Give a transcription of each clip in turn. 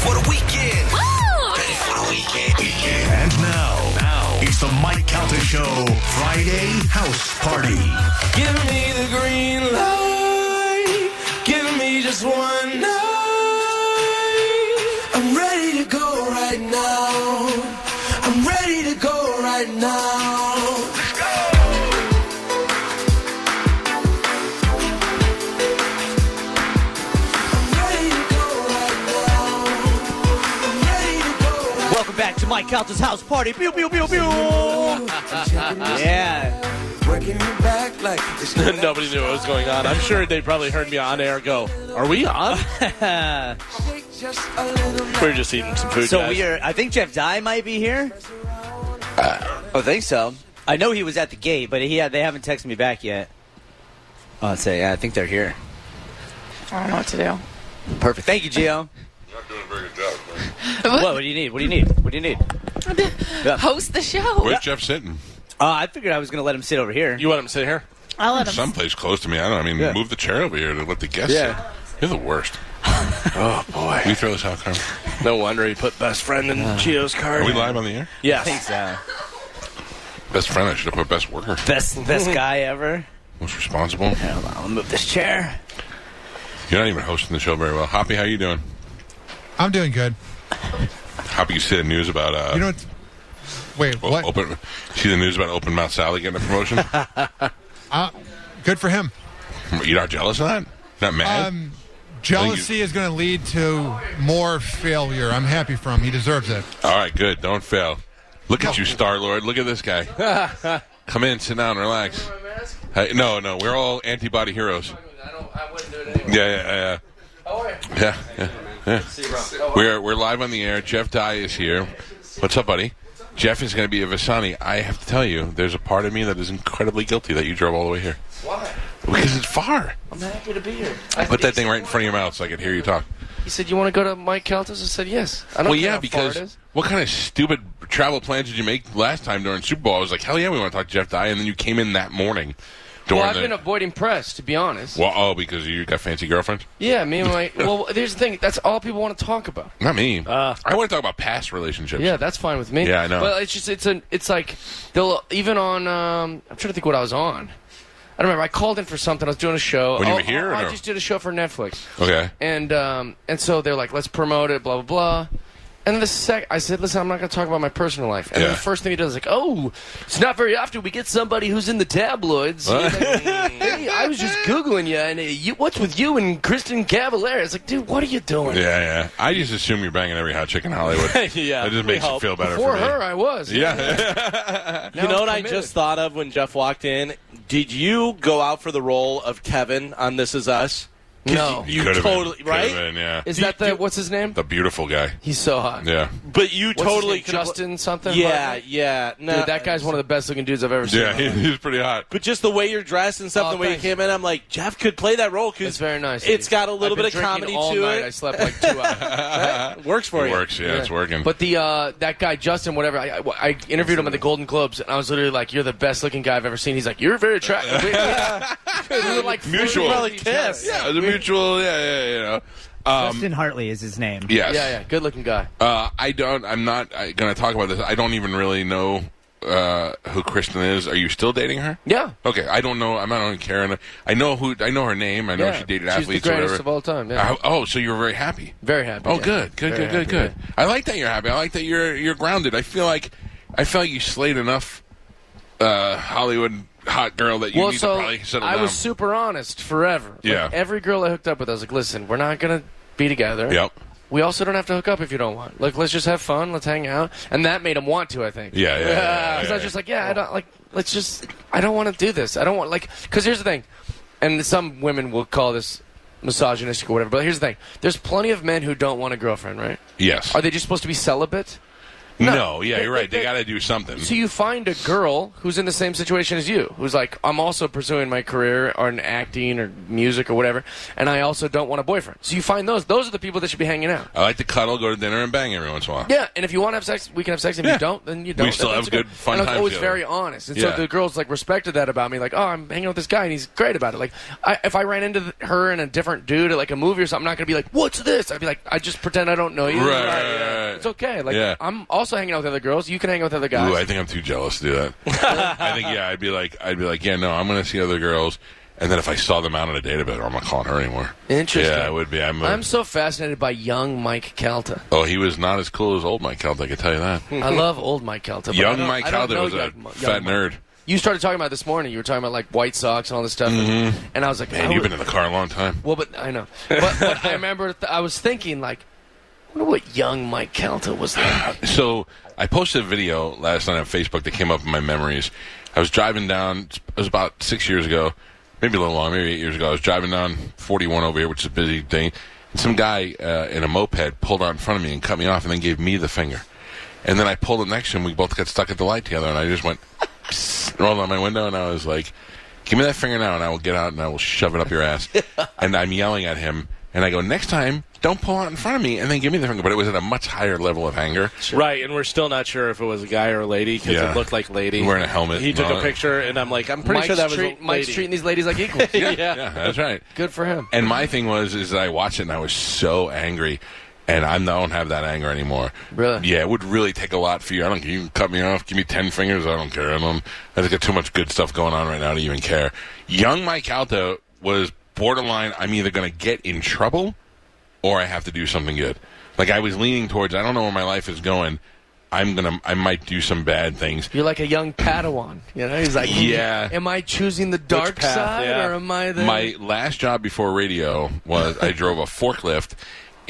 For the weekend. Ready for the weekend. And now, now it's the Mike Calta Show Friday House Party. Give me the green light. Give me just one night. Mike Calta's house party. Pew, pew, pew, pew. Yeah. Working it back like it's Nobody knew what was going on. I'm sure they probably heard me on air go, Are we on? just a little we were just eating some food. So guys. we are. I think Jeff Dye might be here. Uh, I think so. I know he was at the gate, but he had, they haven't texted me back yet. Oh, I'll say, yeah, I think they're here. I don't know what to do. Perfect. Thank you, Gio. What? What do you need? What do you need? What do you need? Yeah. Host the show. Where's Jeff sitting? Uh, I figured I was going to let him sit over here. You want him to sit here? I'll let him. Someplace close to me. I don't. I mean, Yeah. move the chair over here to let the guests Yeah. sit. You're the worst. Oh boy. Will you throw this out, Carmen? No wonder he put best friend in Gio's card. Are we live on the air? Yes. I think so. Best friend. I should have put best worker. Best best guy ever. Most responsible. Hold on, I'll move this chair. You're not even hosting the show very well. Hoppy, how you doing? I'm doing good. Hoppy, you see the news about uh, You know what? Wait, o- what? open? See the news about Open Mouth Sally getting a promotion? Uh, good for him. You're not jealous of that? Not mad? Um, jealousy is going to lead to more failure. I'm happy for him. He deserves it. All right, good. Don't fail. Look at you, Star Lord. Look at this guy. Come in, sit down, relax. Hey, no, no, we're all antibody heroes. Yeah, yeah, yeah. Yeah, yeah, yeah. We're we're live on the air. Jeff Dye is here. What's up, buddy? Jeff is going to be a Visani. I have to tell you, there's a part of me that is incredibly guilty that you drove all the way here. Why? Because it's far. I'm happy to be here. I Put that thing right in front of your mouth so I can hear you talk. He said, "You want to go to Mike Caltas?" I said, "Yes." I don't Well, care yeah, how far it because what kind of stupid travel plans did you make last time during Super Bowl? I was like, hell yeah, we want to talk to Jeff Dye, and then you came in that morning. Well, I've the, been avoiding press, to be honest. well, oh, because you got fancy girlfriends? Yeah, me and my. well, there's the thing. That's all people want to talk about. Not me. Uh, I want to talk about past relationships. Yeah, that's fine with me. Yeah, I know. But it's just it's an it's like they'll even on. Um, I'm trying to think what I was on. I don't remember. I called in for something. I was doing a show. When you Oh, were here, oh, or I no? just did a show for Netflix. Okay. And um, and so they're like, let's promote it, blah blah blah. And then the sec, I said, listen, I'm not going to talk about my personal life. And then Yeah. the first thing he does is like, oh, it's not very often we get somebody who's in the tabloids. What? hey, I was just googling you, and uh, you, what's with you and Kristin Cavallari? It's like, dude, what are you doing? Yeah, yeah. I just assume you're banging every hot chick in Hollywood. Yeah, it just we makes you feel better For for me. her, I was. Yeah. Now You know I'm what I just thought of when Jeff walked in? Did you go out for the role of Kevin on This Is Us? 'Cause No. You, you Could've been. totally, Could've right? been, yeah. Is you- that the do- what's his name? the beautiful guy. He's so hot. Yeah. But you What's totally his name? Justin something. Yeah, Hartman? yeah. No, Dude, that guy's one of the best looking dudes I've ever seen. Yeah, he, he's pretty hot. But just the way you're dressed and stuff, Oh, the way thanks. you came in, I'm like, Jeff could play that role It's very nice. It's got a little bit of comedy all to night. it. I slept like two hours. Works for It you. works. Yeah, it's working. But the uh, that guy Justin, whatever, I, I, I interviewed him at the Golden Globes, and I was literally like, "You're the best looking guy I've ever seen." He's like, "You're very attractive." we, we, we were like Mutual. flirting Probably with each other. kiss. yeah, it was a mutual. Yeah, yeah, you know. Um, Justin Hartley is his name. yes. Yeah, yeah, good looking guy. Uh, I don't. I'm not going to talk about this. I don't even really know uh, who Kristin is. Are you still dating her? Yeah, Okay, I don't know. I'm not on Karen. I know who. I know her name. I know yeah. she dated She's athletes the or greatest whatever. of all time. Yeah. Uh, oh, so you were very happy. very happy. Oh, yeah. good, good, Very good, good, happy, good. I like that you're happy. I like that you're you're grounded. I feel like I felt you slayed enough uh, Hollywood hot girl that you Well, need so to probably settle I down. was super honest forever. Like, Yeah. every girl I hooked up with, I was like, "Listen, we're not gonna be together. Yep. We also don't have to hook up if you don't want. Like, let's just have fun. Let's hang out." And that made him want to. I think. Yeah, yeah, yeah, yeah, Because yeah, I was just like, "Yeah, I don't like. Let's just. I don't want to do this. I don't want like. Because here's the thing, and some women will call this misogynistic or whatever. But here's the thing: there's plenty of men who don't want a girlfriend, right? Yes. Are they just supposed to be celibate? No, yeah, you're right. They got to do something. So you find a girl who's in the same situation as you, who's like, I'm also pursuing my career or in acting or music or whatever, and I also don't want a boyfriend. So you find those. Those are the people that should be hanging out. I like to cuddle, go to dinner, and bang every once in a while. Yeah, and if you want to have sex, we can have sex. If Yeah. you don't, then you don't. We still have good, fun and I was always very honest, and Yeah. so the girls like respected that about me. Like, oh, I'm hanging out with this guy, and he's great about it. Like, I, if I ran into th- her and a different dude at like a movie or something, I'm not gonna be like, what's this? I'd be like, I just pretend I don't know you. Right, Yeah, right, right. It's okay. Like, Yeah. I'm also hanging out with other girls. You can hang out with other guys. Ooh, I think I'm too jealous to do that. I think yeah, I'd be like, I'd be like, yeah, no, I'm going to see other girls, and then if I saw them out on a database, I'm not calling her anymore. Interesting. Yeah, I would be. I'm. a- I'm so fascinated by young Mike Calta. oh, he was not as cool as old Mike Calta. I can tell you that. I love old Mike Calta. Young Mike Calta know was a young- young fat Mike. nerd. You started talking about this morning. You were talking about like White Sox and all this stuff, and, and I was like, Mm-hmm. Man, I you've would- been in the car a long time. Well, but I know. But, but I remember th- I was thinking like, I wonder what young Mike Calta was like. So I posted a video last night on Facebook that came up in my memories. I was driving down. It was about six years ago, maybe a little longer, maybe eight years ago. I was driving down 41 over here, which is a busy thing. Some guy uh, in a moped pulled out in front of me and cut me off, and then gave me the finger. And then I pulled up next to him. We both got stuck at the light together, and I just went rolled on my window, and I was like, "Give me that finger now, and I will get out and I will shove it up your ass." and I'm yelling at him, and I go, "Next time, don't pull out in front of me, and then give me the finger." But it was at a much higher level of anger. Right, and we're still not sure if it was a guy or a lady because Yeah. it looked like lady. Wearing a helmet He and took all a that. picture, and I'm like, I'm pretty Mike's, sure that was treat- a Mike's lady. treating these ladies like equals. yeah, Yeah, that's right. Good for him. And my thing was is I watched it and I was so angry, and I don't have that anger anymore. Really? Yeah, it would really take a lot for you. I don't. You can cut me off, give me ten fingers. I don't care. I don't. I just got too much good stuff going on right now to even care. Young Mike Calta was borderline. I'm either going to get in trouble, or I have to do something good. Like I was leaning towards. I don't know where my life is going. I'm gonna. I might do some bad things. You're like a young Padawan. You know, he's like, Yeah. Am I choosing the dark path, side, yeah. or am I the? My last job before radio was I drove a forklift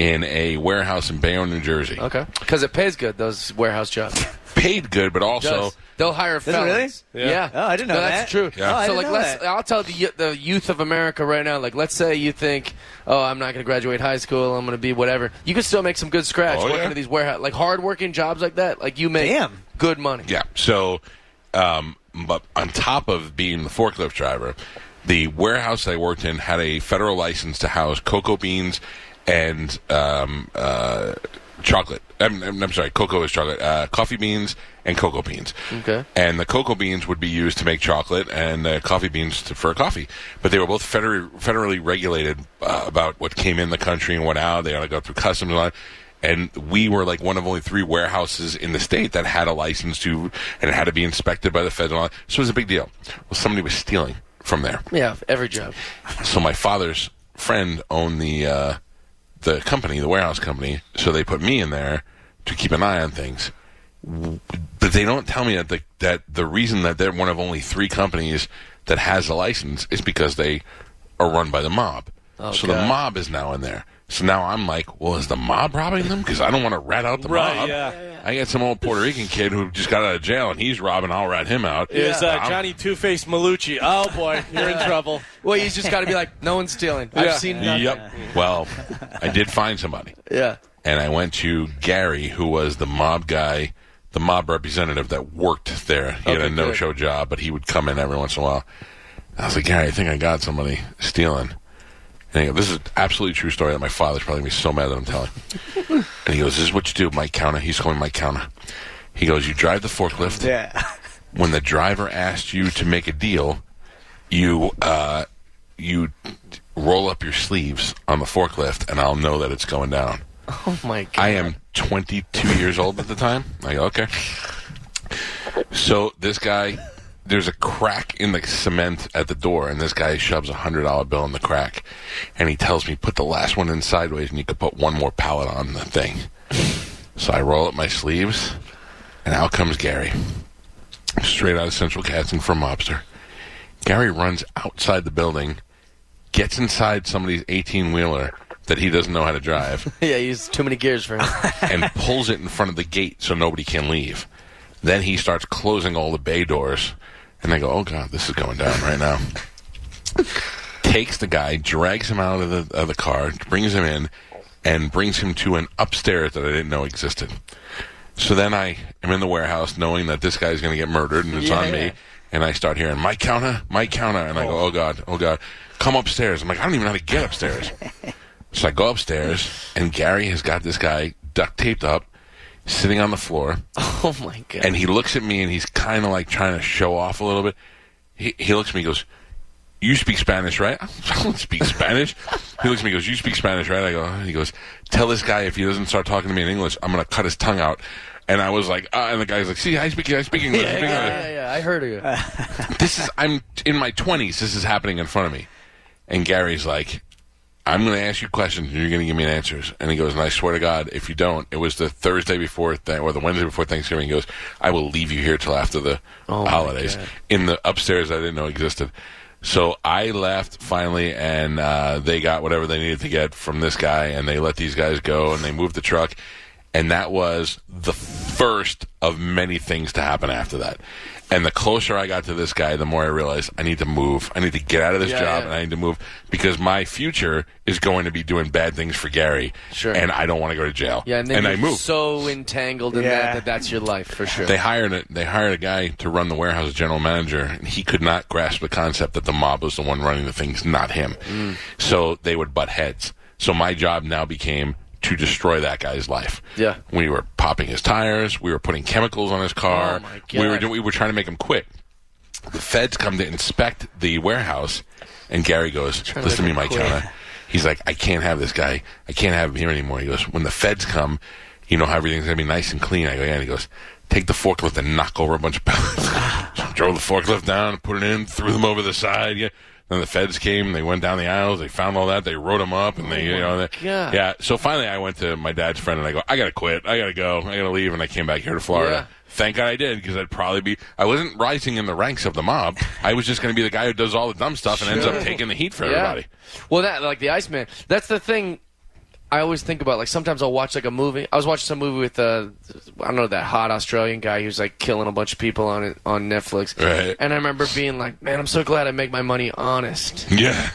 in a warehouse in Bayonne, New Jersey. okay, because it pays good. Those warehouse jobs. Paid good, but also They'll hire it felons. really? Yeah. Oh, I didn't know no, that. That's true. Yeah. Oh, I so didn't like, know let's. that. I'll tell the the youth of America right now. Like, let's say you think, oh, I'm not going to graduate high school. I'm going to be whatever. You can still make some good scratch Oh, working yeah. at these warehouse, like hard working jobs like that. Like you make Damn. good money. yeah. So, um, but on top of being the forklift driver, the warehouse I worked in had a federal license to house cocoa beans and um, uh, chocolate. I'm, I'm sorry, cocoa is chocolate. Uh, coffee beans and cocoa beans. Okay. And the cocoa beans would be used to make chocolate, and the coffee beans to, for coffee. But they were both federally, federally regulated uh, about what came in the country and what out. They had to go through customs and all that. And we were like one of only three warehouses in the state that had a license to, and it had to be inspected by the feds. And all that. So it was a big deal. Well, somebody was stealing from there. Yeah, every job. So my father's friend owned the uh, the company, the warehouse company. So they put me in there to keep an eye on things. But they don't tell me that the that the reason that they're one of only three companies that has a license is because they are run by the mob. Oh, so the mob is now in there. So now I'm like, well, is the mob robbing them? Because I don't want to rat out the Right, mob. yeah. I got some old Puerto Rican kid who just got out of jail and he's robbing. I'll rat him out. Is uh, Johnny Two Face Malucci? Oh boy, you're in trouble. Well, you just got to be like, no one's stealing. Yeah. I've seen nothing. Yep. Well, I did find somebody. Yeah. and I went to Gary, who was the mob guy, the mob representative that worked there. He had a no-show job, but he would come in every once in a while. I was like, Gary, I think I got somebody stealing. And he goes, this is an absolutely true story that my father's probably going to be so mad that I'm telling. and he goes, this is what you do, Mike Counter. He's calling Mike Counter. He goes, you drive the forklift. Yeah. When the driver asks you to make a deal, you uh, you roll up your sleeves on the forklift, and I'll know that it's going down. Oh my god. I am 22 years old at the time. I go, okay. So this guy, there's a crack in the cement at the door, and this guy shoves a hundred dollar bill in the crack, and he tells me put the last one in sideways, and you could put one more pallet on the thing. So I roll up my sleeves, and out comes Gary, straight out of Central Casting from Mobster. Gary runs outside the building, gets inside somebody's 18 wheeler that he doesn't know how to drive yeah, he's too many gears for him. and pulls it in front of the gate so nobody can leave. Then he starts closing all the bay doors, and I go, "Oh God, this is going down right now." takes the guy, drags him out of the of the car, brings him in, and brings him to an upstairs that I didn't know existed. So then I am in the warehouse, knowing that this guy's going to get murdered, and it's on Yeah. me. And I start hearing my counter, my counter, and I go, "Oh God, oh God, come upstairs!" I'm like, I don't even know how to get upstairs. so I go upstairs, and Gary has got this guy duct taped up, sitting on the floor, Oh my god. and he looks at me, and he's kind of like trying to show off a little bit. He, he looks at me, and goes, "You speak Spanish, right?" I don't speak Spanish. he looks at me, and goes, "You speak Spanish, right?" I go, he goes, "Tell this guy if he doesn't start talking to me in English, I'm gonna cut his tongue out." And I was like, uh, and the guy's like, "See, I speak, I speak English." I speak English." yeah, yeah, I heard of you. this is I'm in my 20s. This is happening in front of me, and Gary's like, "I'm going to ask you questions, and you're going to give me answers." And he goes, "And I swear to God, if you don't, it was the Thursday before th- or the Wednesday before Thanksgiving." He goes, "I will leave you here till after the Oh, holidays in the upstairs I didn't know existed." So I left finally, and uh, they got whatever they needed to get from this guy, and they let these guys go, and they moved the truck, and that was the first of many things to happen after that. And the closer I got to this guy, the more I realized I need to move. I need to get out of this Yeah, job, yeah. and I need to move because my future is going to be doing bad things for Gary, Sure. and I don't want to go to jail. Yeah, and then I you're moved. so entangled in Yeah. that that that's your life for sure. They hired a, they hired a guy to run the warehouse as general manager, and he could not grasp the concept that the mob was the one running the things, not him. Mm. So they would butt heads. So my job now became to destroy that guy's life. Yeah. we were popping his tires. We were putting chemicals on his car. Oh, my We were we were trying to make him quit. The feds come to inspect the warehouse, and Gary goes, "Listen to me, Mike He's like, "I can't have this guy. I can't have him here anymore." He goes, "When the feds come, you know how everything's gonna be nice and clean." I go, "Yeah." And he goes, "Take the forklift and knock over a bunch of pallets." drove the forklift down, put it in, threw them over the side. Yeah. Then the feds came. They went down the aisles. They found all that. They wrote them up, and they, oh you know, they, God. yeah. So finally, I went to my dad's friend, and I go, "I gotta quit. I gotta go. I gotta leave." And I came back here to Florida. Yeah. Thank God I did because I'd probably be. I wasn't rising in the ranks of the mob. I was just going to be the guy who does all the dumb stuff and ends up taking the heat for everybody. Well, that like the Iceman. That's the thing. I always think about like sometimes I'll watch like a movie. I was watching some movie with uh, I don't know that hot Australian guy who's like killing a bunch of people on it on Netflix. Right. And I remember being like, man, I'm so glad I make my money honest. Yeah,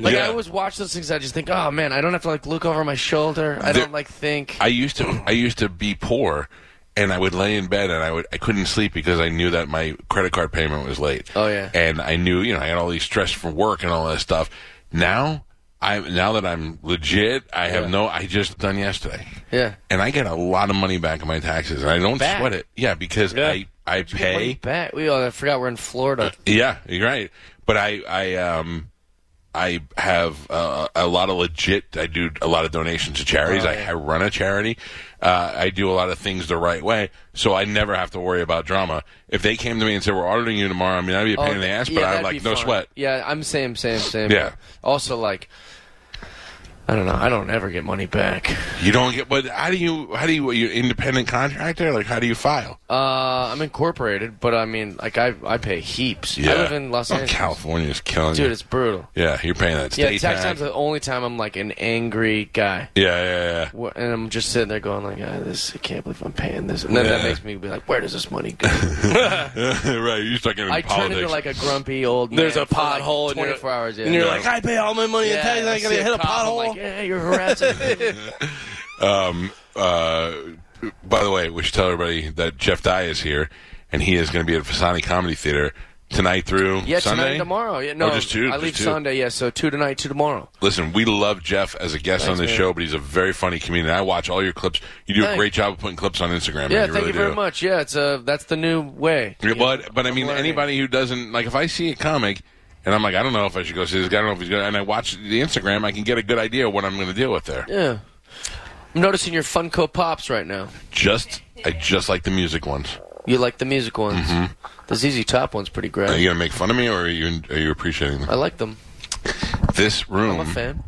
Like yeah. I always watch those things. I just think, oh man, I don't have to like look over my shoulder. I There- don't like think. I used to. I used to be poor, and I would lay in bed and I would. I couldn't sleep because I knew that my credit card payment was late. Oh, yeah. And I knew, you know, I had all these stress from work and all that stuff. Now. I now that I'm legit, I have Yeah. no. I just done yesterday, yeah. and I get a lot of money back in my taxes, and I don't Back? sweat it. Yeah, because Yeah. I I pay. back. We all I forgot we're in Florida. Yeah, you're right. But I, I, um, I have uh, a lot of legit. I do a lot of donations to charities. Oh, I, yeah. I run a charity. Uh, I do a lot of things the right way, so I never have to worry about drama. If they came to me and said, "We're auditing you tomorrow," I mean, I'd be a pain in the ass. But Oh, I'm like, no fun. sweat. Yeah, I'm same, same, same. Yeah. Also, like, I don't know. I don't ever get money back. You don't get. But how do you? How do you? You independent contractor? Like, how do you file? Uh, I'm incorporated, but I mean, like, I I pay heaps. Yeah. I live in Los oh, Angeles. California is killing Dude, you. it's brutal. Yeah, you're paying that tax. Yeah, state tax time's the only time I'm like an angry guy. Yeah, yeah, yeah. And I'm just sitting there going like, ah, "This, I can't believe I'm paying this," and then that makes me be like, "Where does this money go?" right. you're start getting I turn politics. into like a grumpy old. man. There's a like, pothole and you're- 24 hours. Yeah. And you're Yeah. like, I pay all my money in yeah, taxes. I gotta hit a pothole. Yeah, you're harassing. me." Um, uh, by the way, we should tell everybody that Jeff Dye is here, and he is going to be at Visani Comedy Theater tonight through Yeah, Sunday. tonight and tomorrow. Yeah, no, Oh, just two, I just leave two. Sunday. Yeah, so two tonight, two tomorrow. Listen, we love Jeff as a guest Thanks, on this man. show, but he's a very funny comedian. I watch all your clips. You do a great job of putting clips on Instagram. Yeah, man. you thank really you very do. much. Yeah, it's uh, that's the new way. Yeah, but but I I'm mean, learning. anybody who doesn't like, if I see a comic. And I'm like, I don't know if I should go see this guy. I don't know if he's good. And I watch the Instagram, I can get a good idea of what I'm going to deal with there. Yeah. I'm noticing your Funko Pops right now. Just, I just like the music ones. You like the music ones. Mm-hmm. The ZZ Top one's pretty great. Are you going to make fun of me, or are you are you appreciating them? I like them. This room, I'm a fan.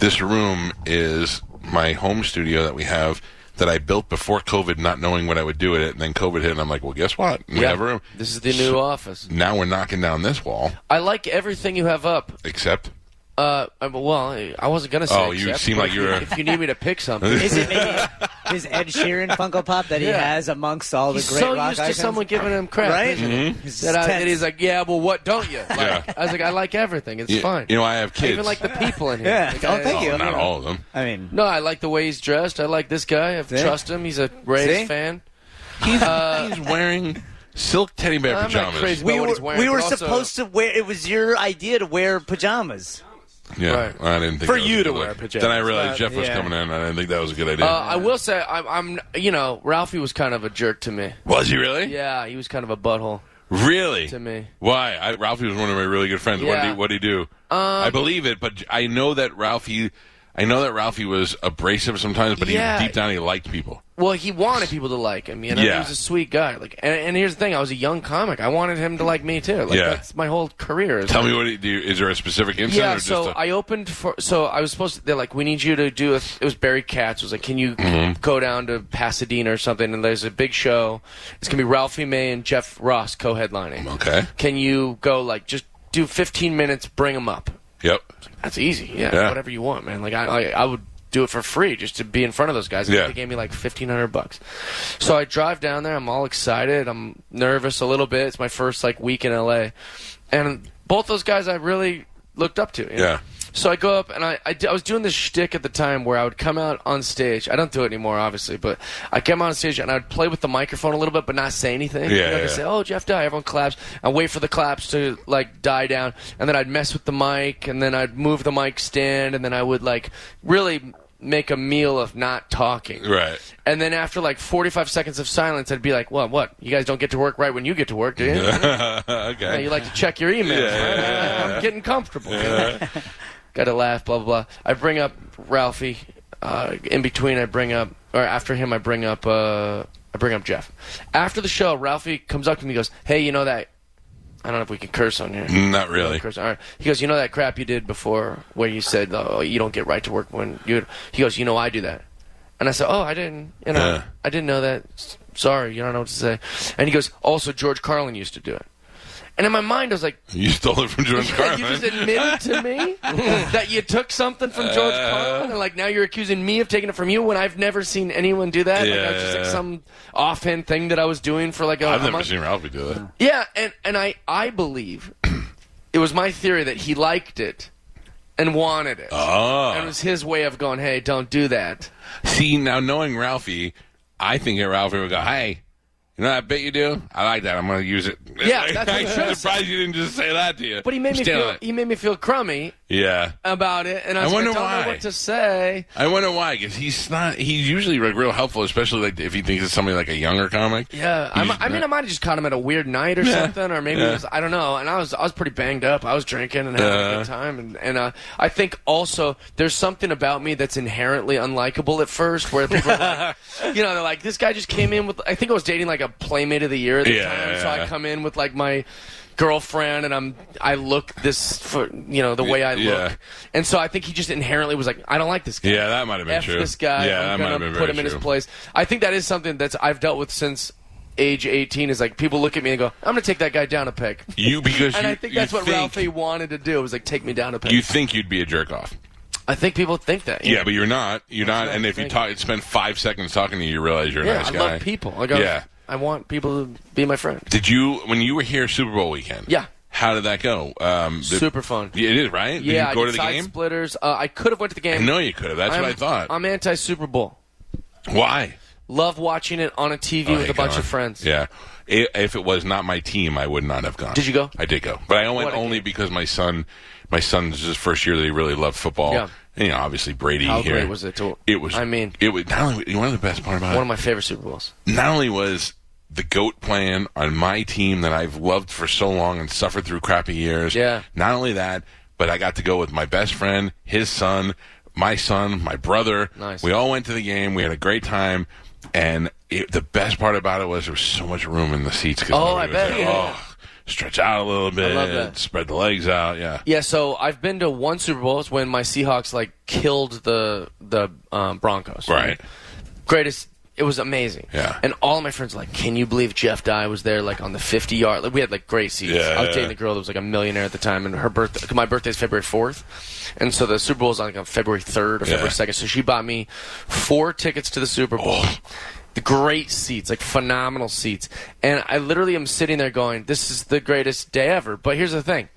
this room is my home studio that we have that I built before COVID, not knowing what I would do with it, and then COVID hit, and I'm like, well, guess what? We Yeah. have room. This is the new So- office. Now we're knocking down this wall, I like everything you have up. except Uh, uh, well, I wasn't gonna say. Oh, you except, seem like if you were- If you need me to pick something, Is it maybe his Ed Sheeran Funko Pop that he Yeah. has amongst all the He's great so rock used icons. to someone giving him crap, Right? isn't he? He's That, I, tense. that he's like, yeah, well, what don't you? Like, Yeah. I was like, I like everything. It's You- fine. You know, I have I kids. even like the people in here. Yeah. Like, Oh, I- thank you. Oh, not all of them. I mean, No, I like the way he's dressed. I like this guy. I trust him. He's a Rays See? fan. He's, he's wearing silk teddy bear pajamas. we were wearing, we were but also- supposed to wear. It was your idea to wear pajamas. Yeah, Right. I didn't think For you to wear pajamas. Then I realized Jeff was yeah. coming in. and I didn't think that was a good idea. Uh, I will say, I'm, I'm, you know, Ralphie was kind of a jerk to me. was he really? Yeah, he was kind of a butthole Really? to me. Why? I, Ralphie was one of my really good friends. What did Yeah. he? What did he do? Um, I believe it, but I know that Ralphie. I know that Ralphie was abrasive sometimes, but Yeah. he deep down he liked people. Well, he wanted people to like him. You know, Yeah. he was a sweet guy. Like, and, and here's the thing: I was a young comic. I wanted him to like me too. Like, Yeah. that's my whole career. is Tell like- me what he, do. You, is there a specific incident? Yeah, or just so a, I opened for. So I was supposed to. They're like, we need you to do. A, it was Barry Katz. Was like, can you Mm-hmm. go down to Pasadena or something? And there's a big show. It's gonna be Ralphie May and Jeff Ross co-headlining. okay. Can you go like just do 15 minutes? Bring them up. Yep. That's easy. Yeah, Yeah. whatever you want, man. Like I, I, I would do it for free just to be in front of those guys. Yeah. They gave me like fifteen hundred bucks. So I drive down there. I'm all excited. I'm nervous a little bit. It's my first like week in LA, and both those guys I really looked up to. you know? Yeah. So I go up and I, I, d- I was doing this shtick at the time where I would come out on stage. I don't do it anymore, obviously, but I come out on stage and I would play with the microphone a little bit, but not say anything. Yeah, You know, yeah. say, "Oh, Jeff Dye." Everyone claps. I wait for the claps to like die down, and then I'd mess with the mic, and then I'd move the mic stand, and then I would like really make a meal of not talking. Right. And then after like 45 seconds of silence, I'd be like, "Well, what? You guys don't get to work right when you get to work, do you?" Yeah, okay. you like to check your emails. right? I'm getting comfortable. Got to laugh, blah, blah, blah. I bring up Ralphie. Uh, in between, I bring up, or after him, I bring up, uh, I bring up Jeff. After the show, Ralphie comes up to me and goes, Hey, you know that, I don't know if we can curse on here. Not really. Curse. All right. He goes, You know that crap you did before where you said, Oh, you don't get right to work when you, he goes, You know, I do that. And I said, Oh, I didn't, you know, Yeah. I didn't know that. Sorry, you don't know what to say. And he goes, Also, George Carlin used to do it. And in my mind, I was like, You stole it from George Carlin. you just admitted to me that you took something from George Uh. Carlin, and like now you're accusing me of taking it from you when I've never seen anyone do that. like, I was just like some offhand thing that I was doing for like a, I've a never month. seen Ralphie do it. Yeah, and and I I believe it was my theory that he liked it and wanted it, Oh. and it was his way of going, hey, don't do that. See, now knowing Ralphie, I think that Ralphie would go, hey, you know I bet you do? I like that. I'm going to use it. Yeah, that's what I'm surprised you didn't just say that to you. But he made me feel it. he made me feel crummy Yeah. about it, and I, I like, wonder why. what to say. I wonder why, because he's not. He's usually like real helpful, especially like if he thinks it's somebody like a younger comic. Yeah, I, mean, I might have just caught him at a weird night or Yeah. something, or maybe Yeah. was, I don't know. And I was I was pretty banged up. I was drinking and having a Uh. good time, and and uh, I think also there's something about me that's inherently unlikable at first, where people, are like, you know, they're like, this guy just came in with. I think I was dating like a playmate of the year at the Yeah, time, so. I come in with like my girlfriend and I'm I look this for you know the way I Yeah. look, and so I think he just inherently was like, I don't like this guy. Yeah, that might have been F true. this guy. Yeah, I'm that might gonna have been put him in his place. I think that is something that's I've dealt with since age 18. Is like people look at me and go, "I'm gonna take that guy down a peg," You because and you, I think that's what think, Ralphie wanted to do. Was like take me down a peg. You think you'd be a jerk off. I think people think that. Yeah, but you're not. You're not. And if you talk, spend five seconds talking to you, you realize you're a yeah, nice I guy. love people. Like, I, Yeah. I want people to be my friend. Did you when you were here Super Bowl weekend? Yeah. How did that go? Um, the- Super fun. It is right. Did yeah, you go I to the side game? splitters. Uh, I could have went to the game. I know you could have. That's I'm, what I thought. I'm anti Super Bowl. Why? Love watching it on a TV Oh, with hey, a bunch of friends. Yeah. If it was not my team, I would not have gone. Did you go? I did go, but I went only game. because my son, my son's his first year that he really loved football. Yeah. You know, obviously Brady How here. great was it? To, It was. I mean, it was not only one of the best part about it. one it. of my favorite Super Bowls. not only was the goat playing on my team that I've loved for so long and suffered through crappy years. Yeah. Not only that, but I got to go with my best friend, his son, my son, my brother. Nice. We all went to the game. We had a great time. And it, the best part about it was there was so much room in the seats. Oh, I bet. there. Oh, stretch out a little bit. Spread the legs out. Yeah. Yeah, so I've been to one Super Bowl. It's when my Seahawks like killed the the um, Broncos. Right. Greatest it was amazing. Yeah. And all of my friends were like, "Can you believe Jeff Dye was there? Like on the 50 yard. Like we had like great seats. Yeah, I was yeah. dating a girl that was like a millionaire at the time, and her birthday. My birthday is February 4th, and so the Super Bowl is on, like on February 3rd or February 2nd. So she bought me four tickets to the Super Bowl. Oh. The great seats, like phenomenal seats, and I literally am sitting there going, "This is the greatest day ever." But here's the thing: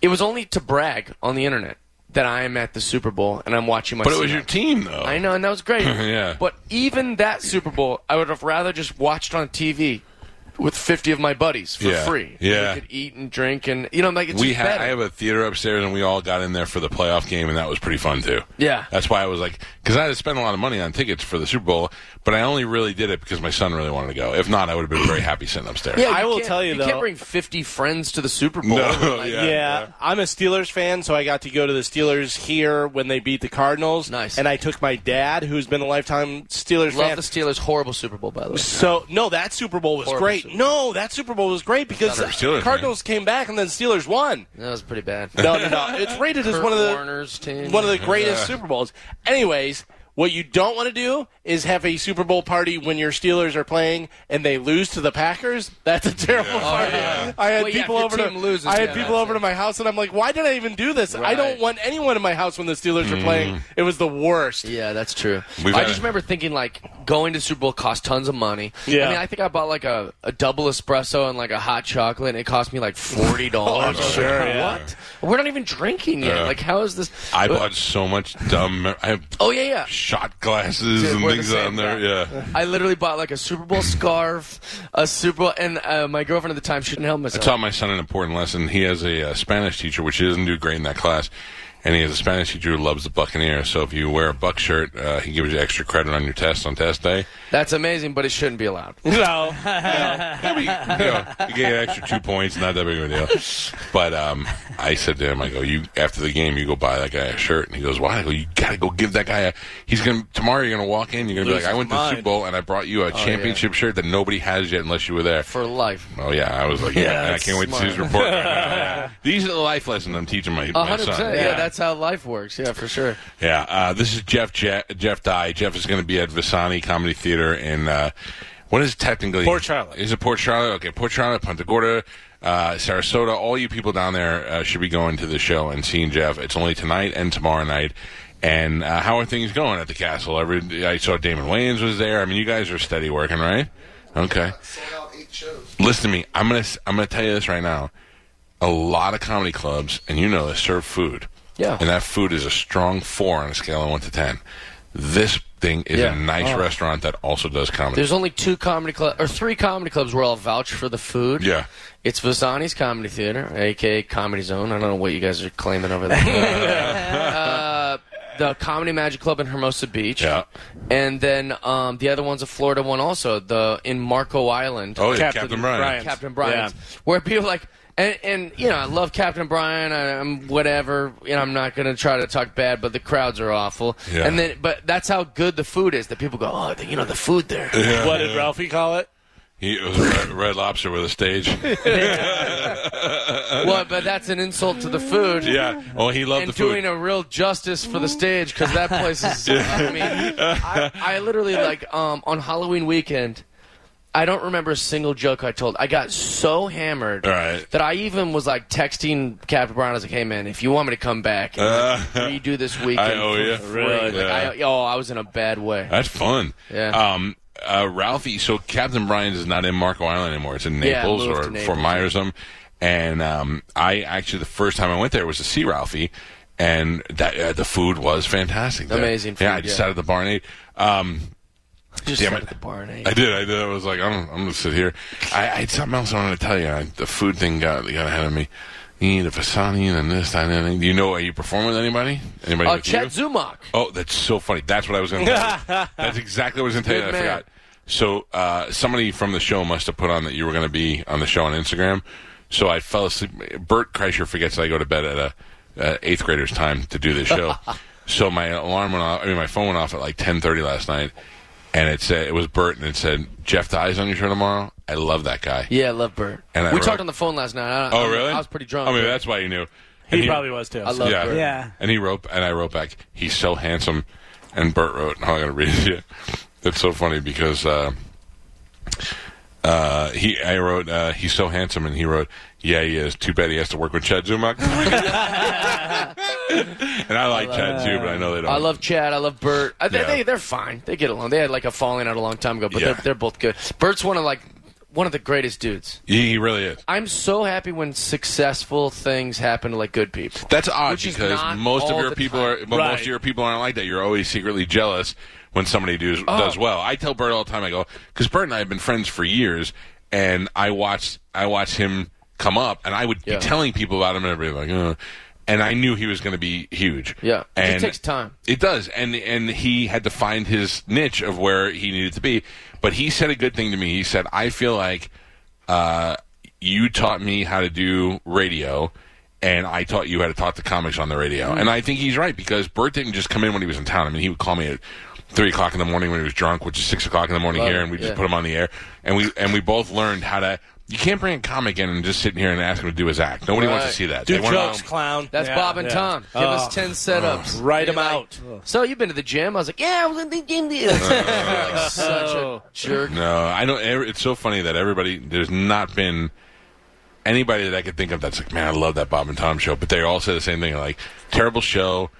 it was only to brag on the internet that I am at the Super Bowl and I'm watching my. But it was your team, though. I know, and that was great. Yeah. But even that Super Bowl, I would have rather just watched on TV with 50 of my buddies for Yeah. free. Yeah. We could eat and drink and, you know, like it's we just had better. I have a theater upstairs, and we all got in there for the playoff game, and that was pretty fun too. Yeah. that's why I was like, because I had to spend a lot of money on tickets for the Super Bowl, but I only really did it because my son really wanted to go. If not, I would have been very happy sitting upstairs. yeah, I will tell you, you though- You can't bring 50 friends to the Super Bowl. No, Like, yeah. Yeah, I'm a Steelers fan, so I got to go to the Steelers here when they beat the Cardinals. Nice. And I took my dad, who's been a lifetime Steelers Love fan. the Steelers' horrible Super Bowl, by the way. So no, that Super Bowl was Horrible great. Super No, that Super Bowl was great because Not for a Steelers Cardinals came back and then Steelers won. That was pretty bad. No, no, no. It's rated as one of the Warner's team. one of the greatest Super Bowls. Anyways, what you don't want to do is have a Super Bowl party when your Steelers are playing and they lose to the Packers. That's a terrible party. Oh, yeah. I had Well, people if over to team loses, I had yeah, people over it. to my house and I'm like, why did I even do this? I don't want anyone in my house when the Steelers are playing. Mm. It was the worst. Yeah, that's true. We've I had just a- remember thinking like going to Super Bowl cost tons of money. Yeah. I mean, I think I bought like a, a double espresso and like a hot chocolate, and it cost me like forty dollars. Oh, sure, yeah. What? We're not even drinking yet. Yeah. Like, how is this? I bought so much dumb. I have Oh yeah, yeah. shot glasses Dude, and we're the things on there. guy. Yeah, I literally bought like a Super Bowl scarf, a Super Bowl, and uh, my girlfriend at the time she didn't help I taught my son an important lesson. He has a, uh Spanish teacher, which he doesn't do great in that class. And he has a Spanish teacher who loves the Buccaneers. So if you wear a Buck shirt, uh, he gives you extra credit on your test on test day. That's amazing, but it shouldn't be allowed. No. no. you, know, you get an extra two points, not that big of a deal. But um, I said to him, I go, you after the game, you go buy that guy a shirt, and he goes, why? I go, you gotta go give that guy a. He's gonna tomorrow. You're gonna walk in, you're gonna Lose be like, I his went to the. Super Bowl and I brought you a championship shirt that nobody has yet unless you were there. For life. Oh yeah, I was like, yeah, Yeah, I can't wait to see his report. Right now. Yeah. These are the life lessons I'm teaching my, my hundred son. percent. Yeah, that's how life works. Yeah, for sure. Yeah, uh, this is Jeff Je- Jeff Dye. Jeff is going to be at Visani Comedy Theater in uh, what is technically Port Charlotte. Is it Port Charlotte? Okay, Port Charlotte, Punta Gorda, uh, Sarasota. All you people down there uh, should be going to the show and seeing Jeff. It's only tonight and tomorrow night. And uh, how are things going at the castle? Every I saw Damon Wayans was there. I mean, you guys are steady working, right? Okay. Listen to me. I'm gonna s- I'm gonna tell you this right now. A lot of comedy clubs, and you know this, serve food. Yeah. And that food is a strong four on a scale of one to ten. This thing is Yeah. a nice Oh. restaurant that also does comedy. There's only two comedy clubs or three comedy clubs where I'll vouch for the food. Yeah. It's Visani's Comedy Theater, aka Comedy Zone. I don't know what you guys are claiming over there. uh, the Comedy Magic Club in Hermosa Beach. Yeah. And then um, the other one's a Florida one also, the in Marco Island. Oh, yeah, Captain Captain, Brian. Brian. Captain Brian's, where people are like, and, and you know, I love Captain Brian. I, I'm whatever. You know, I'm not gonna try to talk bad, but the crowds are awful. Yeah. And then, but that's how good the food is. That people go, oh, the, you know, the food there. What did Ralphie call it? He, it was a red, red lobster with a stage. well, but that's an insult to the food. yeah. Oh, he loved and the food. doing a real justice for the stage because that place is. I mean, I, I literally like um, on Halloween weekend. I don't remember a single joke I told. I got so hammered right. that I even was like texting Captain Brown. I was like, "Hey man, if you want me to come back and Uh, redo this weekend, I owe you. free," Really? like, I, oh, I was in a bad way. That's fun. Yeah. Um, uh, Ralphie, so Captain Brian's is not in Marco Island anymore. It's in Naples moved or Naples, Fort Myersum. And um, I actually, the first time I went there was to see Ralphie, and that uh, the food was fantastic. Amazing Yeah, I just yeah. sat at the bar and ate. Um, Just Damn it. the bar and ate. I did. I did. I was like, I'm, I'm gonna sit here. I, I had something else I wanted to tell you. I, the food thing got got ahead of me. You need a Visani and this, that, and that. Do you know? Are you performing with anybody? Anybody? Uh, with Chet you? Zumock. Oh, that's so funny. That's what I was going to. That's exactly what I was going to tell you. I forgot. So uh, somebody from the show must have put on that you were going to be on the show on Instagram. So I fell asleep. Bert Kreischer forgets that I go to bed at a uh, eighth grader's time to do this show. so my alarm went off. I mean, my phone went off at like ten thirty last night, and it said it was Bert, and it said Jeff Dye's on your show tomorrow. I love that guy. Yeah, I love Bert. And I we wrote- talked on the phone last night. I, Oh, really? I was pretty drunk. I mean, that's why you knew. He, And probably was too. I love yeah. Bert. Yeah. And he wrote, and I wrote back, he's so handsome. And Bert wrote, and I'm going to read it to you. It's so funny because uh, uh, he I wrote uh, he's so handsome, and he wrote, "Yeah, he is. Too bad he has to work with Chad Zumock." and I like Chad too, but I know they don't. I love Chad. I love Bert. I, they, Yeah. they, they're fine. They get along. They had like a falling out a long time ago, but Yeah. they're, they're both good. Bert's one of like one of the greatest dudes. He, he really is. I'm so happy when successful things happen to like good people. That's odd because most of your people time. are, but Right. most of your people aren't like that. You're always secretly jealous when somebody does Oh. does well. I tell Bert all the time. I go because Bert and I have been friends for years, and I watched I watched him come up, and I would Yeah. be telling people about him, and everybody like, uh, and I knew he was going to be huge. Yeah. It takes time. It does, and and he had to find his niche of where he needed to be. But he said a good thing to me. He said, "I feel like." uh, you taught me how to do radio, and I taught you how to talk to comics on the radio. Mm. And I think he's right because Bert didn't just come in when he was in town. I mean, he would call me at three o'clock in the morning when he was drunk, which is six o'clock in the morning Love here, and we just yeah. put him on the air. And we and we both learned how to. You can't bring a comic in and just sit here and ask him to do his act. Nobody wants to see that. Do They wanna- jokes, clown. That's Yeah, Bob and yeah. Tom. Give Oh, us ten setups. Oh. Write You're 'em like, out. Oh. So you've been to the gym? I was like, yeah, I was in the gym. You're like such a oh. jerk. No, I don't. It's so funny that everybody. There's not been anybody that I could think of that's like, man, I love that Bob and Tom show. But they all say the same thing, like terrible show.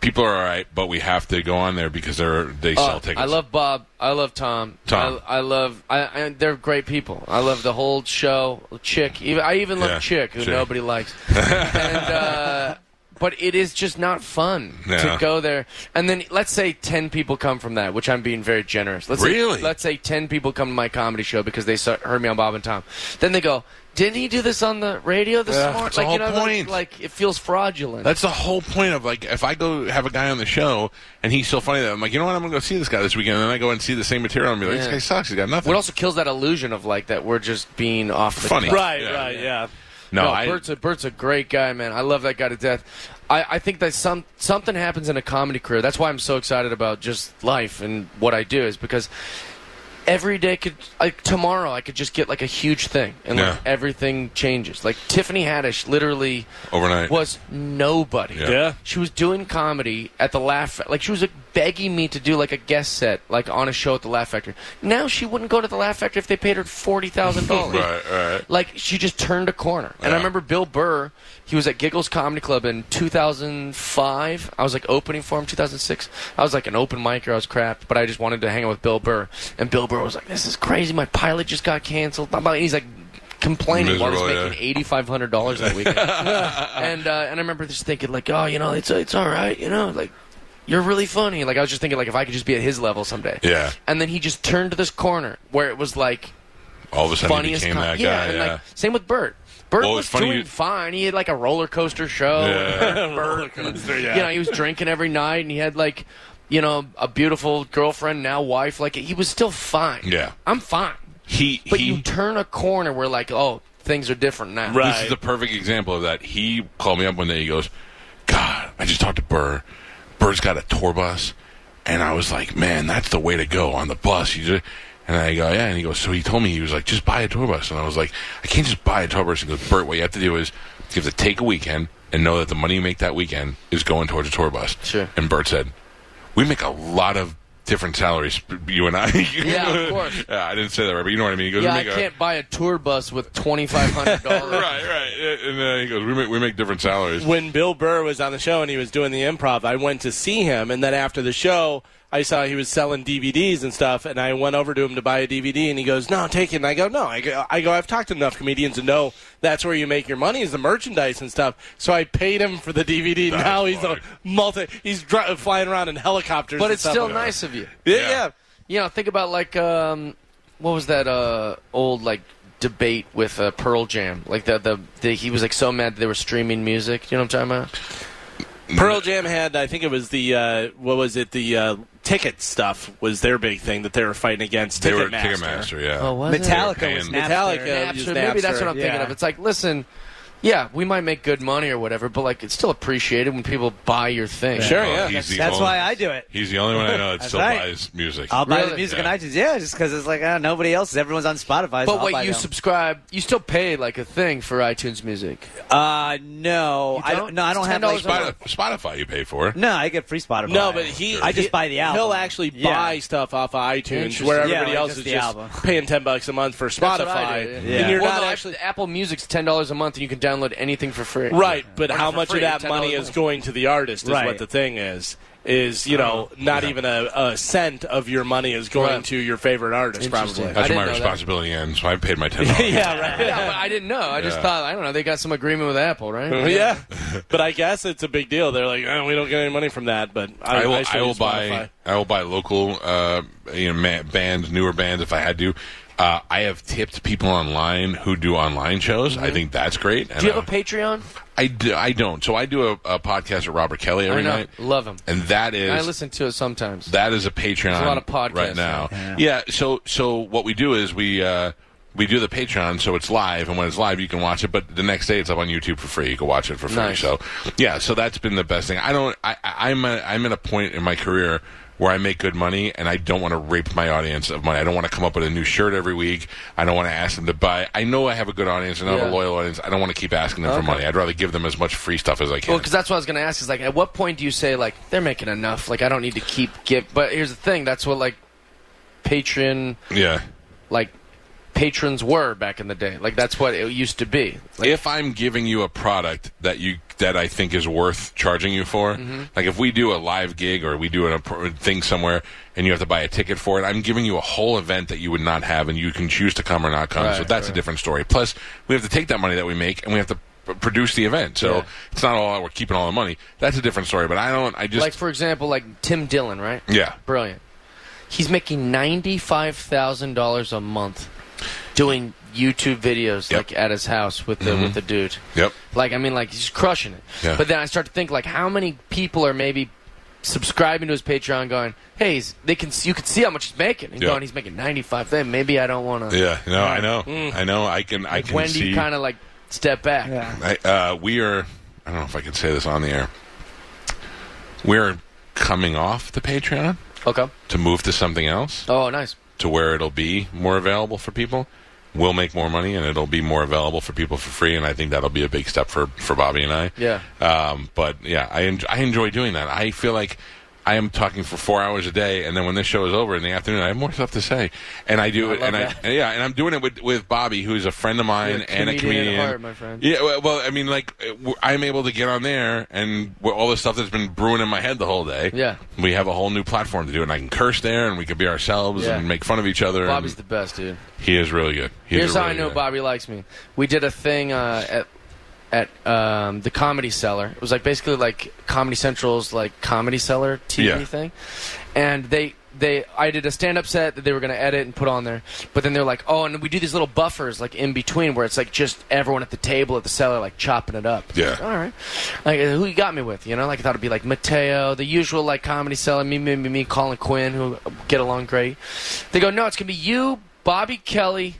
People are all right, but we have to go on there because they're they sell Oh, tickets. I love Bob. I love Tom. Tom. I, I love. I, I. They're great people. I love the whole show. Chick. Even, I even love Yeah, Chick, who Chick. nobody likes. and, uh, but it is just not fun Yeah. to go there. And then let's say ten people come from that, which I'm being very generous. Let's Really? Say, let's say ten people come to my comedy show because they saw, heard me on Bob and Tom. Then they go. Didn't he do this on the radio this Yeah, morning? that's the Like you whole know, like- point. like it feels fraudulent. That's the whole point of like if I go have a guy on the show and he's so funny that I'm like, you know what, I'm gonna go see this guy this weekend, and then I go and see the same material and be like, this guy sucks. He's got nothing. what also kills that illusion of like that we're just being off the Funny. cuff. Right, Yeah. right, yeah. no, No, I, Bert's a Bert's a great guy, man. I love that guy to death. I, I think that some something happens in a comedy career. That's why I'm so excited about just life and what I do is because every day could like tomorrow I could just get like a huge thing and like Yeah. everything changes. Like Tiffany Haddish literally Overnight. was nobody. Yeah. Yeah. She was doing comedy at the Laugh like she was like, begging me to do like a guest set like on a show at the Laugh Factory. Now she wouldn't go to the Laugh Factory if they paid her forty thousand dollars. right, right. Like she just turned a corner. And Yeah. I remember Bill Burr, he was at Giggles Comedy Club in 2005. I was like opening for him 2006. I was like an open micer, I was crap, but I just wanted to hang out with Bill Burr. And Bill Burr was like, "This is crazy. My pilot just got canceled." And he's like complaining while Miserable, he's yeah. making eighty five hundred dollars that weekend. and uh, and I remember just thinking like, "Oh, you know, it's it's all right, you know, like." You're really funny. Like I was just thinking, like if I could just be at his level someday. Yeah. And then he just turned to this corner where it was like All of a sudden, he funniest became com- that yeah, guy. and Yeah. like same with Bert. Bert Well, was it's funny doing you- fine. He had like a roller coaster show. Yeah. Roller coaster, yeah. You know, he was drinking every night, and he had like, you know, a beautiful girlfriend, now wife. Like he was still fine. Yeah. I'm fine. he But he you turn a corner where like, oh, things are different now. Right. This is the perfect example of that. He called me up one day. He goes, "God, I just talked to Burr. Burr's got a tour bus, and I was like, man, that's the way to go on the bus." You just, and I go, "Yeah." And he goes, "So he told me he was like, just buy a tour bus." And I was like, "I can't just buy a tour bus." He goes, "Bert, what you have to do is you have to take a weekend and know that the money you make that weekend is going towards a tour bus." Sure. And Bert said, "We make a lot of." Different salaries, you and I. Yeah, of course. yeah, I didn't say that right, but you know what I mean. He goes, Yeah, "We I make a- can't buy a tour bus with twenty five hundred dollars. right, right. And uh, he goes, "We make we make different salaries." when Bill Burr was on the show and he was doing the improv, I went to see him, and then after the show, I saw he was selling DVDs and stuff, and I went over to him to buy a DVD, and he goes, "No, take it." And I go, "No." I go, I go I've talked to enough comedians to know that's where you make your money is the merchandise and stuff. So I paid him for the DVD. That's now he's funny. a multi. He's dri- flying around in helicopters, But and it's stuff. still nice of you. Yeah, Yeah. yeah. You know, think about like um, what was that uh old like debate with uh, Pearl Jam? Like the, the the he was like so mad that they were streaming music. You know what I'm talking about? Pearl Jam had, I think it was the uh, what was it? The uh, ticket stuff was their big thing that they were fighting against. They were Ticketmaster. Ticketmaster, yeah. Oh, was it? Metallica Paying- was Metallica Napster. used Napster. Maybe that's what I'm Napster, thinking of. It's like, listen, Yeah, we might make good money or whatever, but like it's still appreciated when people buy your thing. Sure, Oh, yeah. he's the That's only- why I do it. He's the only one I know that That's still right. buys music. I'll buy Really? the music Yeah. on iTunes. Yeah, just because it's like uh, nobody else. Everyone's on Spotify. so But I'll wait, you them. subscribe? You still pay like a thing for iTunes Music? Uh, no, You I don't? don't. No, I don't It's have like. $10 a month. Spotify, Spotify you pay for. No, I get free Spotify. No, but he. I just he- buy the album. He'll actually Yeah. buy stuff off of iTunes, Interesting. where Yeah, everybody like else just is the just album. paying ten bucks a month for That's what I Spotify. do, Yeah. And you're well, not no, actually Apple Music's ten dollars a month, and you can download anything for free. right. But Or how much free, of that money is going to the artist is Right. what the thing is. Is you know not even a, a cent of your money is going Right. to your favorite artist probably. That's where my know that. responsibility ends. So I paid my ten dollars. yeah, right. Yeah, but I didn't know. I just thought I don't know. They got some agreement with Apple, right? yeah, but I guess it's a big deal. They're like, oh, we don't get any money from that, but I, I will. still I will buy. I will buy local, uh, you know, ma- bands, newer bands if I had to. Uh, I have tipped people online who do online shows. I think that's great. Mm-hmm. Do you have a Patreon? I do. I don't. So I do a, a podcast with Robert Kelly every night, Love him. and that is I listen to it sometimes. that is a Patreon. There's a lot of podcasts, right now. yeah. Yeah. So so what we do is we. Uh, we do the Patreon, so it's live, and when it's live, you can watch it. But the next day, it's up on YouTube for free. You can watch it for free. Nice. So, yeah, so that's been the best thing. I don't. I, I- I'm a, I'm at a point in my career where I make good money, and I don't want to rape my audience of money. I don't want to come up with a new shirt every week. I don't want to ask them to buy. I know I have a good audience and I have Yeah. a loyal audience. I don't want to keep asking them for Okay. money. I'd rather give them as much free stuff as I can. Well, because that's what I was going to ask. Is like, at what point do you say like they're making enough? Like, I don't need to keep give. But here's the thing. That's what like Patreon, yeah. like patrons were back in the day. Like that's what it used to be. Like, if I'm giving you a product that you that I think is worth charging you for, Mm-hmm. like if we do a live gig or we do a thing somewhere and you have to buy a ticket for it, I'm giving you a whole event that you would not have, and you can choose to come or not come. so Right, that's a different story. Plus, we have to take that money that we make and we have to produce the event. So Yeah. it's not all we're keeping all the money. That's a different story. But I don't. I just like for example, like Tim Dillon, right? yeah. Brilliant. He's making ninety five thousand dollars a month doing YouTube videos Yep. like at his house with the with the dude. Yep. Like I mean, like he's crushing it. Yeah. But then I start to think like, how many people are maybe subscribing to his Patreon, going, "Hey, he's, they can you can see how much he's making," and Yeah. going, "He's making ninety five. Then maybe I don't want to." Yeah. No, I know. I know. I can. I can When do see. you kind of like step back? I, uh, we are. I don't know if I can say this on the air. We're coming off the Patreon Okay. to move to something else, Oh, nice. To where it'll be more available for people. We'll make more money, and it'll be more available for people for free. And I think that'll be a big step for for Bobby and I. Yeah. Um, but yeah, I en- I enjoy doing that. I feel like. I am talking for four hours a day, and then when this show is over in the afternoon, I have more stuff to say, and I do I it, and I that. and yeah, and I'm doing it with with Bobby, who's a friend of mine a and a comedian heart, my friend. Yeah, well, well, I mean, like w- I'm able to get on there and with all the stuff that's been brewing in my head the whole day. Yeah. we have a whole new platform to do, and I can curse there, and we can be ourselves Yeah. and make fun of each other. Bobby's the best, dude. he is really good. He Here's a how I know good- Bobby likes me. We did a thing uh, at at um, the Comedy Cellar. It was like basically like Comedy Central's like Comedy Cellar TV Yeah. thing, and they. They, I did a stand-up set that they were going to edit and put on there, but then they're like, "Oh, and we do these little buffers like in between, where it's like just everyone at the table at the cellar like chopping it up." Yeah. Like, All right. Like, who you got me with? You know, like I thought it'd be like Mateo, the usual like comedy cellar, me, me, me, me, Colin Quinn, who get along great. They go, "No, it's gonna be you, Bobby Kelly,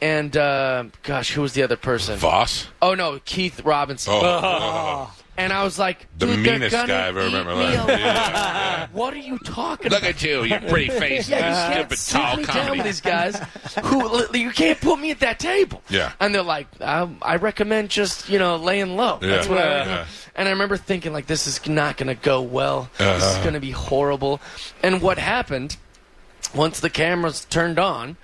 and uh, gosh, who was the other person? Voss. Oh no, Keith Robinson. Oh, And I was like, the meanest guy I've ever eat met in my me life. alive. Yeah. What are you talking Look about? at you, you pretty face, Yeah, you stupid sit tall me down with comedy. these guys who you can't put me at that table. Yeah. and they're like, I, I recommend just you know laying low. That's Yeah, what I. And I remember thinking like, this is not going to go well. This is Uh-huh. going to be horrible. And what happened once the cameras turned on?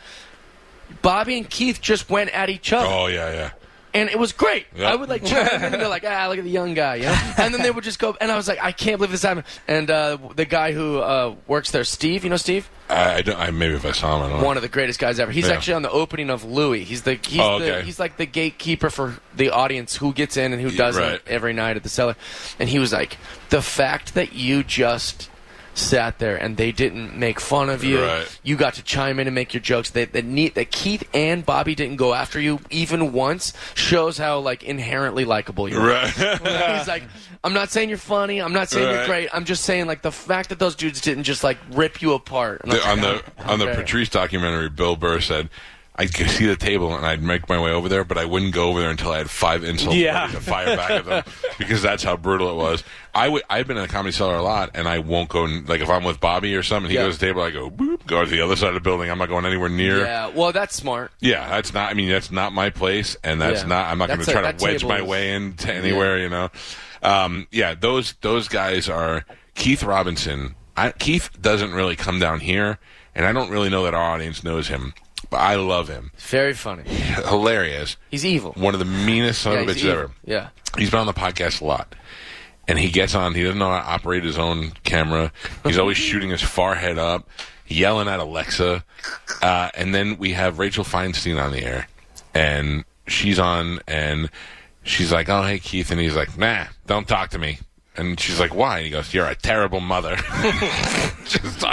Bobby and Keith just went at each other Oh yeah, yeah. and it was great. Yeah. I would like chime in and they're like, ah, look at the young guy, you know. And then they would just go, and I was like, I can't believe this happened. And uh, the guy who uh, works there, Steve, you know Steve, I, I don't. I, maybe if I saw him, I don't know. one of the greatest guys ever. He's Yeah. actually on the opening of Louie. He's the he's Oh, the he's like the gatekeeper for the audience who gets in and who doesn't right. every night at the cellar. And he was like, the fact that you just sat there and they didn't make fun of you. Right. You got to chime in and make your jokes. That that neat that Keith and Bobby didn't go after you even once shows how like inherently likable you are. Right. He's like, I'm not saying you're funny. I'm not saying you're great. I'm just saying like the fact that those dudes didn't just like rip you apart. And I was The- on the "Oh, on the. Patrice documentary, Bill Burr said, I'd see the table and I'd make my way over there, but I wouldn't go over there until I had five insults Yeah. to fire back at them because that's how brutal it was. I would, I've been in a comedy cellar a lot, and I won't go. n- Like if I'm with Bobby or something, he Yeah. goes to the table, I go boop, go to the other side of the building. I'm not going anywhere near. Yeah, well, that's smart. Yeah, that's not. I mean, that's not my place, and that's Yeah. not. I'm not going to try to wedge my is- way into anywhere. You know. Um, yeah, those those guys are Keith Robinson. I, Keith doesn't really come down here, and I don't really know that our audience knows him, but I love him. Very funny. Hilarious. He's evil. One of the meanest son Yeah, of bitches evil. ever. Yeah. He's been on the podcast a lot. And he gets on, he doesn't know how to operate his own camera. He's always shooting his far head up, yelling at Alexa. Uh, and then we have Rachel Feinstein on the air. And she's on, and she's like, Oh, hey, Keith. And he's like, Nah, don't talk to me. And she's like, Why? And he goes, You're a terrible mother. just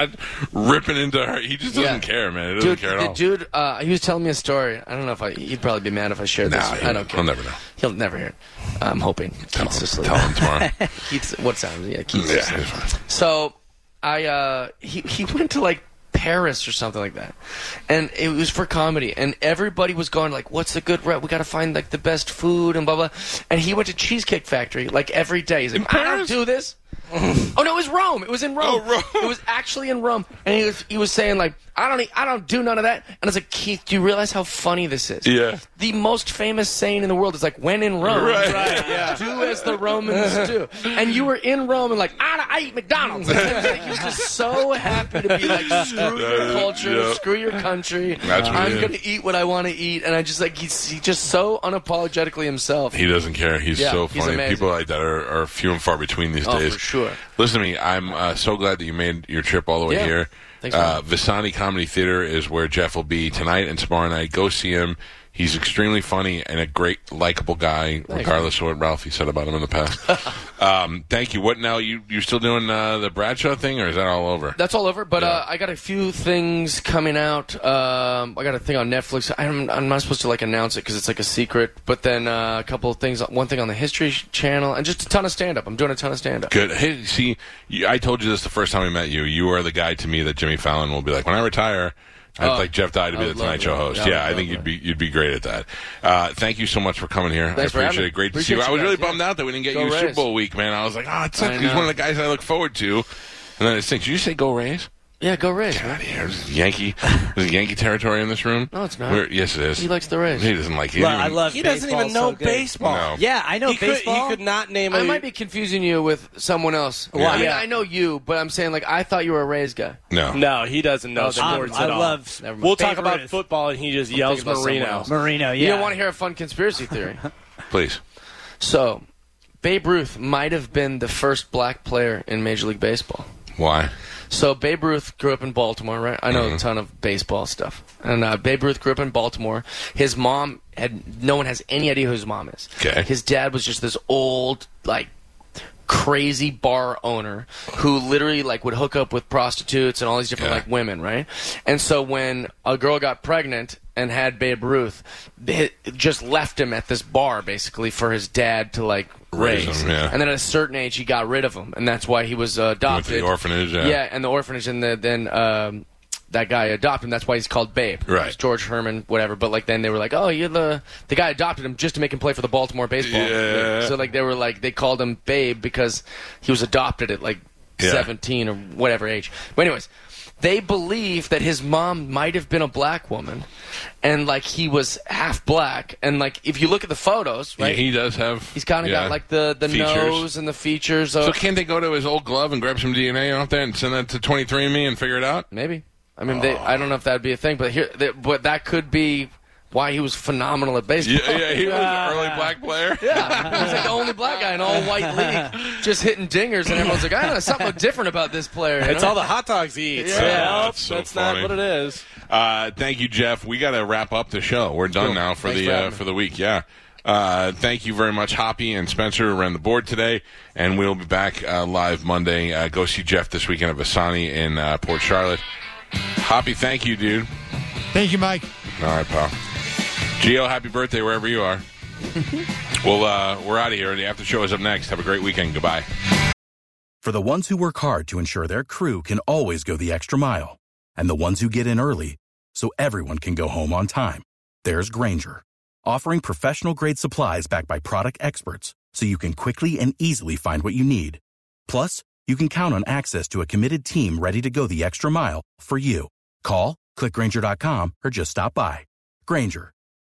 ripping into her. He just doesn't Yeah. care, man. He doesn't Dude, care at all. dude, uh, he was telling me a story. I don't know if I. He'd probably be mad if I shared Nah, this. I don't care. he'll never know. He'll never hear it. I'm hoping. Tell Keith's him, asleep. tell him tomorrow. Keith's, what sounds? Yeah, Keith's yeah. So I uh he he went to like Paris or something like that. And it was for comedy and everybody was going like what's the good re- we got to find like the best food and blah blah. And he went to Cheesecake Factory like every day. He's like I don't do this. oh no, it was Rome. It was in oh, Rome. Oh, Rome. It was actually in Rome. And he was he was saying like I don't I don't do none of that. And I was like Keith, do you realize how funny this is? Yeah. The most famous saying in the world is like when in Rome, Right. Right, yeah. do as the Romans do. And you were in Rome and like, I, I eat McDonald's. Like, he was just so happy to be like, screw your culture, yeah. screw your country. That's what I'm he going to eat what I want to eat. And I just like, he's, he's just so unapologetically himself. He doesn't care. He's Yeah, so funny. amazing. People like that are, are few and far between these Oh, days. for sure. Listen to me. I'm uh, so glad that you made your trip all the way Yeah. here. Thanks, uh. Visani Comedy Theater is where Jeff will be tonight and tomorrow night. Go see him. He's extremely funny and a great, likable guy, regardless of what Ralphie said about him in the past. um, thank you. What now? You you still doing uh, the Bradshaw thing, or is that all over? That's all over, but Yeah. uh, I got a few things coming out. Um, I got a thing on Netflix. I'm, I'm not supposed to like announce it because it's like a secret. But then uh, a couple of things. One thing on the History Channel, and just a ton of stand up. I'm doing a ton of stand up. Good. Hey, see, I told you this the first time we met you. You are the guy to me that Jimmy Fallon will be like, when I retire, I'd Oh, like Jeff Dye to be the Tonight Show host. Yeah, I I think you'd be you'd be great at that. Uh, thank you so much for coming here. Thanks I appreciate it. Great to see you. I you was really bummed yeah. out that we didn't get Go you Super Rays. Bowl week, man. I was like, oh, it sucks. He's one of the guys I look forward to. And then it stinks. Did you say go Rays? Yeah, go Rays. Get man. out of here. This is Yankee. This is Yankee territory in this room. No, it's not. We're- yes, it is. He likes the Rays. He doesn't like it. Well, I love He doesn't even know so good. baseball. No. Yeah, I know He could, baseball. he could not name. I a- might be confusing you with someone else. Well, I mean, yeah. I know you, but I'm saying like I thought you were a Rays guy. No. No, he doesn't know then Um, sports I at all. love Never mind. We'll talk Favorite about is- football, and he just yells thinking about someone Marino. else. Marino. Yeah, You don't want to hear a fun conspiracy theory. Please. so, Babe Ruth might have been the first black player in Major League Baseball. Why? So Babe Ruth grew up in Baltimore, right? I know Mhm. a ton of baseball stuff. And uh, Babe Ruth grew up in Baltimore. His mom had no one has any idea who his mom is. Okay. His dad was just this old like crazy bar owner who literally like would hook up with prostitutes and all these different Okay. like women, right? And so when a girl got pregnant and had Babe Ruth, just left him at this bar basically for his dad to like Raise raise. him, yeah. And then at a certain age, he got rid of him, and that's why he was uh, Went to adopted. the orphanage. Yeah. Yeah, and the orphanage, and the, then um, that guy adopted him. That's why he's called Babe. Right. It's George Herman, whatever. But like then they were like, oh, you're the the guy adopted him just to make him play for the Baltimore baseball. Yeah. So like they were like they called him Babe because he was adopted at like Yeah. 17 or whatever age. But anyways. They believe that his mom might have been a black woman, and like he was half black, and like if you look at the photos, Yeah, he does have. he's kind of yeah, got like the the features. nose and the features. Of, So can't they go to his old glove and grab some DNA off there and send that to 23andMe and figure it out? Maybe. I mean, they, I don't know if that would be a thing, but here, they, but that could be why he was phenomenal at baseball. Yeah, yeah, he was an early black player. Yeah, he was like the only black guy in all white league, just hitting dingers, and everyone's like, I don't know, something different about this player. you It's all the hot dogs he eats. Yeah. So, That's so that's funny. not what it is. Uh, thank you, Jeff. We got to wrap up the show. We're done Cool. now for Thanks the for uh, for the week. Yeah. Uh, thank you very much, Hoppy and Spencer, who ran the board today, and we'll be back uh, live Monday. Uh, go see Jeff this weekend at Visani in uh, Port Charlotte. Hoppy, thank you, dude. Thank you, Mike. All right, pal. Gio, happy birthday wherever you are. well, uh, we're out of here. And the after show is up next. Have a great weekend. Goodbye. For the ones who work hard to ensure their crew can always go the extra mile, and the ones who get in early so everyone can go home on time. There's Grainger, offering professional grade supplies backed by product experts so you can quickly and easily find what you need. Plus, you can count on access to a committed team ready to go the extra mile for you. Call, clickgrainger.com, or just stop by. Grainger,